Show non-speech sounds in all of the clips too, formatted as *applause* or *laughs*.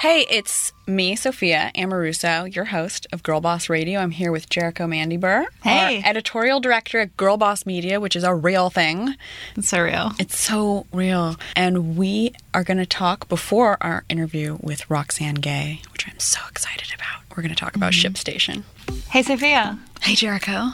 Hey, it's me, Sophia Amoruso, your host of Girl Boss Radio. I'm here with Jerico Mandybur, Hey. editorial director at Girl Boss Media, which is a real thing. It's so real. It's so real. And we are going to talk before our interview with Roxane Gay, which I'm so excited about. We're going to talk about mm-hmm. ShipStation. Hey, Sophia. Hey, Jerico.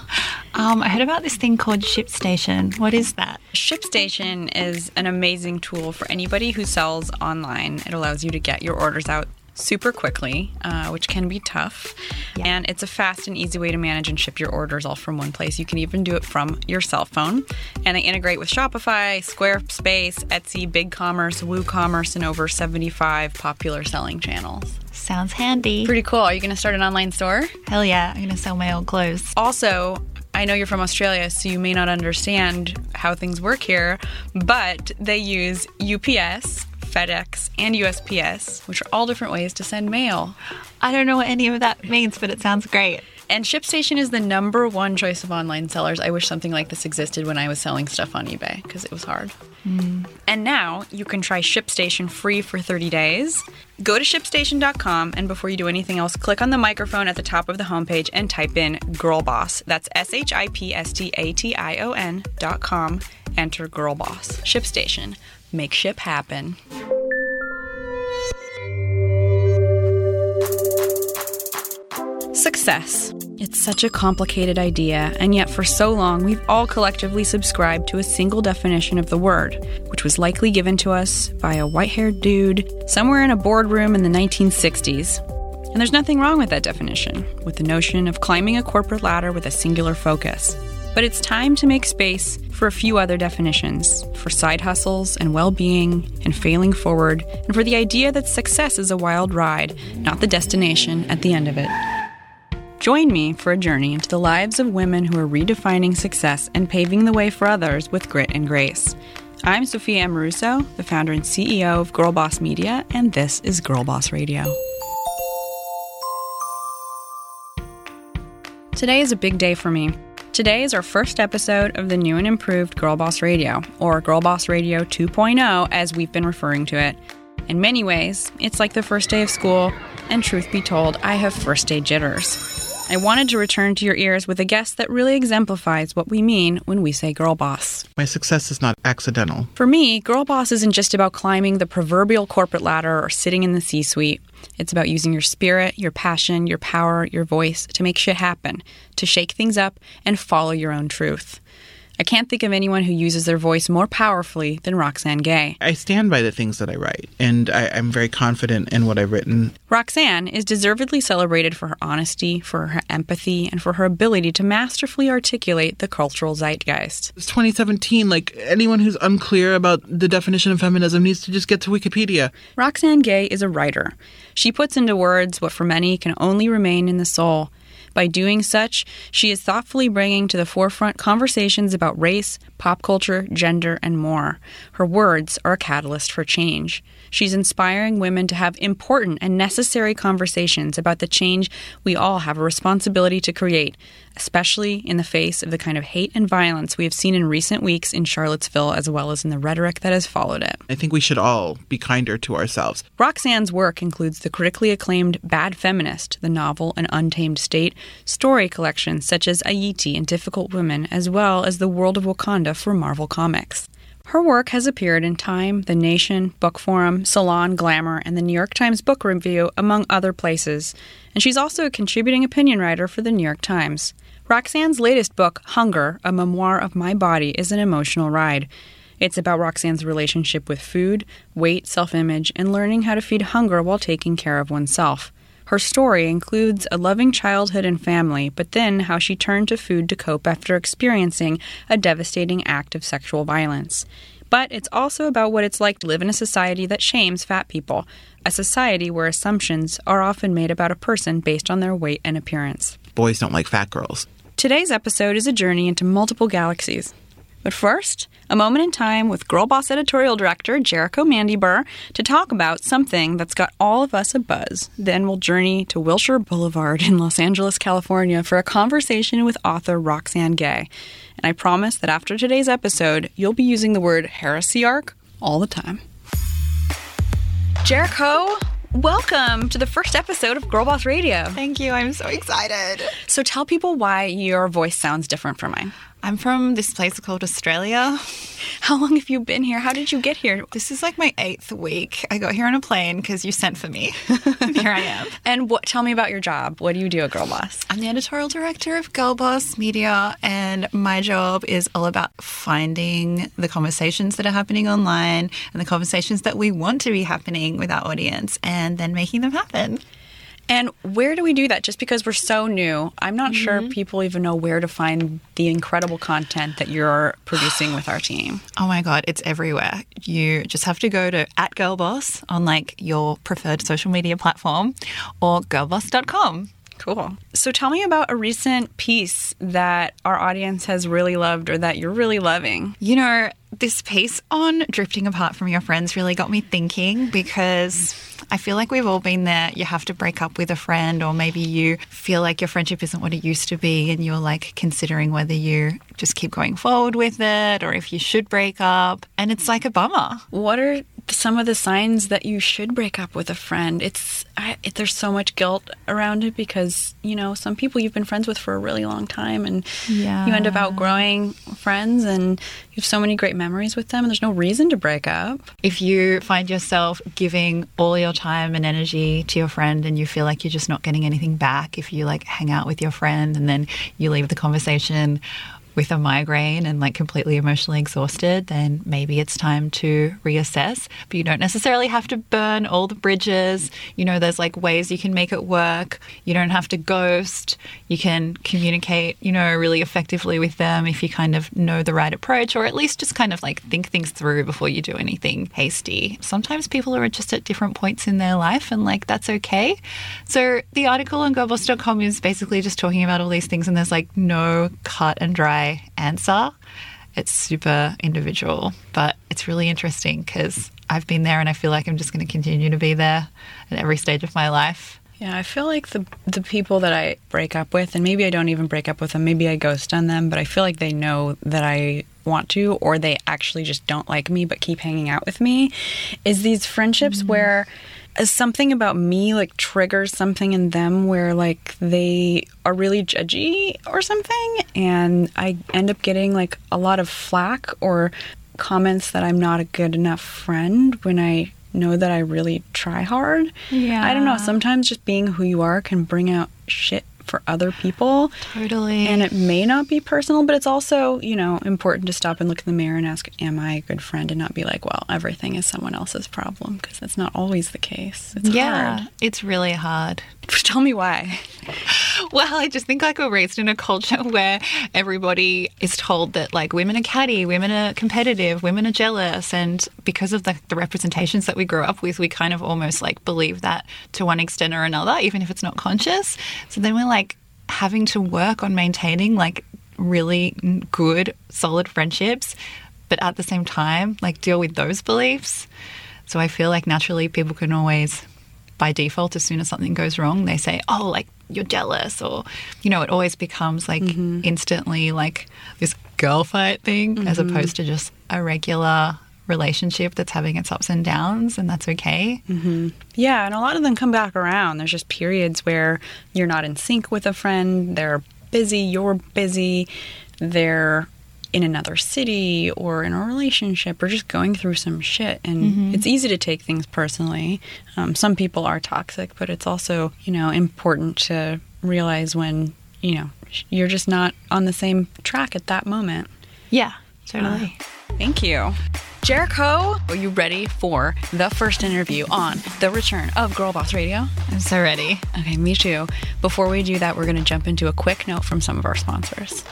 Um, I heard about this thing called ShipStation. What is that? ShipStation is an amazing tool for anybody who sells online. It allows you to get your orders out super quickly, uh, which can be tough. Yeah. And it's a fast and easy way to manage and ship your orders all from one place. You can even do it from your cell phone. And they integrate with Shopify, Squarespace, Etsy, BigCommerce, WooCommerce, and over 75 popular selling channels. Sounds handy. Pretty cool. Are you going to start an online store? Hell yeah, I'm going to sell my old clothes. Also, I know you're from Australia, so you may not understand how things work here, but they use UPS, FedEx, and USPS, which are all different ways to send mail. I don't know what any of that means, but it sounds great. And ShipStation is the number one choice of online sellers. I wish something like this existed when I was selling stuff on eBay because it was hard. Hmm. And now you can try ShipStation free for 30 days. Go to shipstation.com and before you do anything else, click on the microphone at the top of the homepage and type in Girl Boss. That's S H I P S T A T I O N dot com. Enter Girlboss. ShipStation. Make ship happen. Success. It's such a complicated idea, and yet for so long we've all collectively subscribed to a single definition of the word, which was likely given to us by a white haired dude somewhere in a boardroom in the 1960s. And there's nothing wrong with that definition, with the notion of climbing a corporate ladder with a singular focus. But it's time to make space for a few other definitions for side hustles and well being and failing forward, and for the idea that success is a wild ride, not the destination at the end of it. Join me for a journey into the lives of women who are redefining success and paving the way for others with grit and grace. I'm Sophia Amoruso, the founder and CEO of Girl Boss Media, and this is Girl Boss Radio. Today is a big day for me. Today is our first episode of the new and improved Girl Boss Radio, or Girl Boss Radio 2.0 as we've been referring to it. In many ways, it's like the first day of school, and truth be told, I have first day jitters. I wanted to return to your ears with a guest that really exemplifies what we mean when we say girl boss. My success is not accidental. For me, girl boss isn't just about climbing the proverbial corporate ladder or sitting in the C suite. It's about using your spirit, your passion, your power, your voice to make shit happen, to shake things up, and follow your own truth. I can't think of anyone who uses their voice more powerfully than Roxane Gay. I stand by the things that I write, and I, I'm very confident in what I've written. Roxane is deservedly celebrated for her honesty, for her empathy, and for her ability to masterfully articulate the cultural zeitgeist. It's 2017. Like anyone who's unclear about the definition of feminism needs to just get to Wikipedia. Roxane Gay is a writer. She puts into words what for many can only remain in the soul. By doing such, she is thoughtfully bringing to the forefront conversations about race, pop culture, gender, and more. Her words are a catalyst for change. She's inspiring women to have important and necessary conversations about the change we all have a responsibility to create, especially in the face of the kind of hate and violence we have seen in recent weeks in Charlottesville as well as in the rhetoric that has followed it. I think we should all be kinder to ourselves. Roxane's work includes the critically acclaimed Bad Feminist, the novel An Untamed State, story collections such as Ayiti and Difficult Women, as well as The World of Wakanda for Marvel Comics. Her work has appeared in Time, The Nation, Bookforum, Salon, Glamour, and the New York Times Book Review, among other places. And she's also a contributing opinion writer for the New York Times. Roxane's latest book, Hunger, a memoir of my body, is an emotional ride. It's about Roxane's relationship with food, weight, self image, and learning how to feed hunger while taking care of oneself. Her story includes a loving childhood and family, but then how she turned to food to cope after experiencing a devastating act of sexual violence. But it's also about what it's like to live in a society that shames fat people, a society where assumptions are often made about a person based on their weight and appearance. Boys don't like fat girls. Today's episode is a journey into multiple galaxies. But first, a moment in time with Girl Boss editorial director Jerico Mandybur to talk about something that's got all of us a buzz. Then we'll journey to Wilshire Boulevard in Los Angeles, California for a conversation with author Roxane Gay. And I promise that after today's episode, you'll be using the word heresiarch all the time. Jerico, Welcome to the first episode of Girl Boss Radio. Thank you. I'm so excited. So tell people why your voice sounds different from mine. I'm from this place called Australia. How long have you been here? How did you get here? This is like my eighth week. I got here on a plane because you sent for me. *laughs* here I am. *laughs* And what tell me about your job. What do you do at Girl Boss? I'm the editorial director of Girl Boss Media, and my job is all about finding the conversations that are happening online and the conversations that we want to be happening with our audience and then making them happen. And where do we do that? Just because we're so new, I'm not sure mm-hmm. people even know where to find the incredible content that you're producing with our team. *sighs* Oh my God, it's everywhere. You just have to go to at girlboss on like your preferred social media platform or girlboss.com. Cool. So tell me about a recent piece that our audience has really loved or that you're really loving. You know, this piece on drifting apart from your friends really got me thinking because I feel like we've all been there. You have to break up with a friend, or maybe you feel like your friendship isn't what it used to be, and you're like considering whether you just keep going forward with it or if you should break up. And it's like a bummer. What are some of the signs that you should break up with a friend? It's I, it, there's so much guilt around it because you know some people you've been friends with for a really long time, and Yeah. you end up outgrowing friends, and you have so many great memories with them, and there's no reason to break up. If you find yourself giving all your time and energy to your friend and you feel like you're just not getting anything back, if you like hang out with your friend and then you leave the conversation with a migraine and like completely emotionally exhausted, then maybe it's time to reassess. But you don't necessarily have to burn all the bridges. You know, there's like ways you can make it work. You don't have to ghost. You can communicate, you know, really effectively with them if you kind of know the right approach, or at least just kind of like think things through before you do anything hasty. Sometimes people are just at different points in their life, and like that's okay. So the article on girlboss.com is basically just talking about all these things, and there's like no cut and dry answer. It's super individual, but it's really interesting because I've been there and I feel like I'm just going to continue to be there at every stage of my life. Yeah, I feel like the the people that I break up with, and maybe I don't even break up with them, maybe I ghost on them, but I feel like they know that I want to, or they actually just don't like me but keep hanging out with me. Is these friendships mm. where something about me like triggers something in them where like they are really judgy or something, and I end up getting like a lot of flack or comments that I'm not a good enough friend when I know that I really try hard. Yeah. I don't know. Sometimes just being who you are can bring out shit for other people. Totally. And it may not be personal, but it's also, you know, important to stop and look in the mirror and ask, Am I a good friend? And not be like, Well, everything is someone else's problem, because that's not always the case. It's yeah, hard. it's really hard. *laughs* Tell me why. Well, I just think like we're raised in a culture *laughs* where everybody is told that like women are catty, women are competitive, women are jealous, and because of the, the representations that we grew up with, we kind of almost like believe that to one extent or another, even if it's not conscious. So then we're like having to work on maintaining like really good, solid friendships, but at the same time, like deal with those beliefs. So I feel like naturally people can always by default, as soon as something goes wrong, they say, oh, like you're jealous, or, you know, it always becomes like mm-hmm. instantly like this girl fight thing as mm-hmm. opposed to just a regular relationship that's having its ups and downs, and that's okay. Mm-hmm. Yeah, and a lot of them come back around. There's just periods where you're not in sync with a friend, they're busy, you're busy, they're in another city or in a relationship or just going through some shit. And it's easy to take things personally. Um, some people are toxic, but it's also, you know, important to realize when, you know, you're just not on the same track at that moment. Yeah, totally. Thank you. Jerico, are you ready for the first interview on the return of Girl Boss Radio? I'm so ready. Okay, me too. Before we do that, we're going to jump into a quick note from some of our sponsors.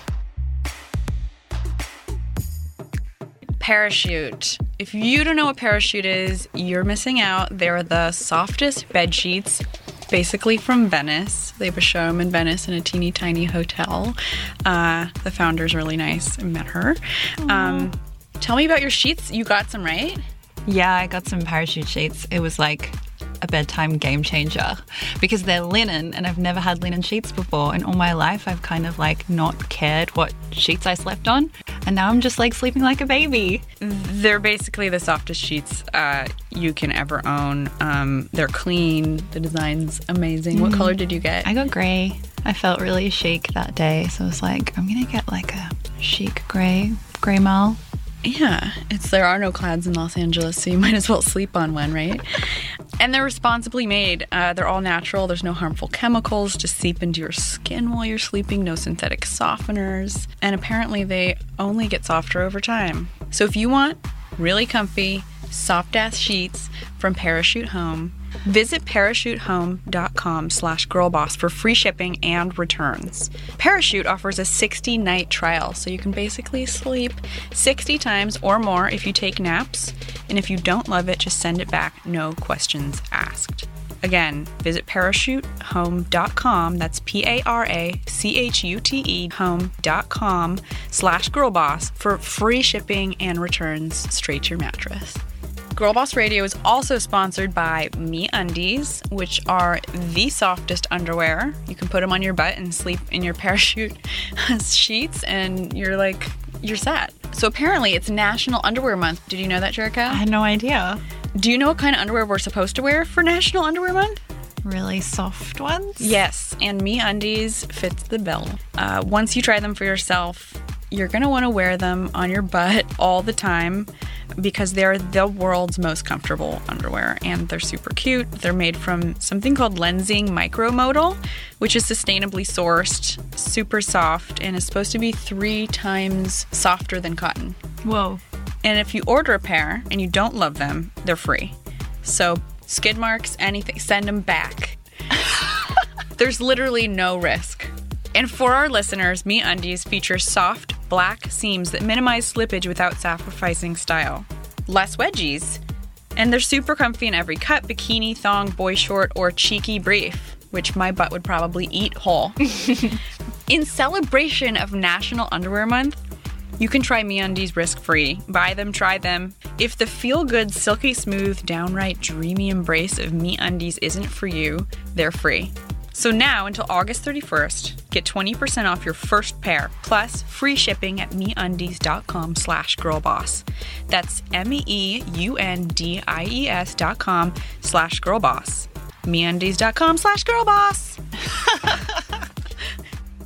Parachute. If you don't know what Parachute is, you're missing out. They're the softest bed sheets, basically from Venice. They have a showroom in Venice in a teeny tiny hotel. Uh, the founder's really nice. I met her. Um, tell me about your sheets. You got some, right? Yeah, I got some parachute sheets. It was like a bedtime game changer because they're linen and I've never had linen sheets before. And all my life, I've kind of like not cared what sheets I slept on. And now I'm just like sleeping like a baby. They're basically the softest sheets uh, you can ever own. Um, they're clean. The design's amazing. What color did you get? I got gray. I felt really chic that day. So I was like, I'm to get like a chic gray, gray mall. Yeah, it's there are no clouds in Los Angeles, so you *laughs* might as well sleep on one, right? And they're responsibly made. Uh, they're all natural. There's no harmful chemicals to seep into your skin while you're sleeping. No synthetic softeners, and apparently they only get softer over time. So if you want really comfy, soft ass sheets from Parachute Home, visit parachutehome.com slash girlboss for free shipping and returns. Parachute offers a 60 night trial, so you can basically sleep 60 times or more if you take naps. And if you don't love it, just send it back, no questions asked. Again, visit parachutehome.com, that's P A R A C H U T E home.com slash girlboss for free shipping and returns straight to your mattress. Girl Boss Radio is also sponsored by MeUndies, which are the softest underwear. You can put them on your butt and sleep in your *laughs* parachute sheets, and you're like, you're set. So apparently, it's National Underwear Month. Did you know that, Jerica? I had no idea. Do you know what kind of underwear we're supposed to wear for National Underwear Month? Really soft ones? Yes, and MeUndies fits the bill. Uh, once you try them for yourself, you're gonna want to wear them on your butt all the time because they're the world's most comfortable underwear and they're super cute. They're made from something called Lenzing MicroModal, which is sustainably sourced, super soft, and is supposed to be three times softer than cotton. Whoa. And if you order a pair and you don't love them, they're free. So, skid marks, anything, send them back. *laughs* There's literally no risk. And for our listeners, MeUndies features soft, black seams that minimize slippage without sacrificing style. Less wedgies. And they're super comfy in every cut bikini, thong, boy short, or cheeky brief, which my butt would probably eat whole. *laughs* in celebration of National Underwear Month, you can try MeUndies risk-free. Buy them, try them. If the feel-good, silky smooth, downright dreamy embrace of MeUndies isn't for you, they're free. So now until August 31st, get 20% off your first pair, plus free shipping at MeUndies.com slash girlboss. That's M-E-U-N-D-I-E-S dot com slash girlboss. MeUndies.com slash girlboss.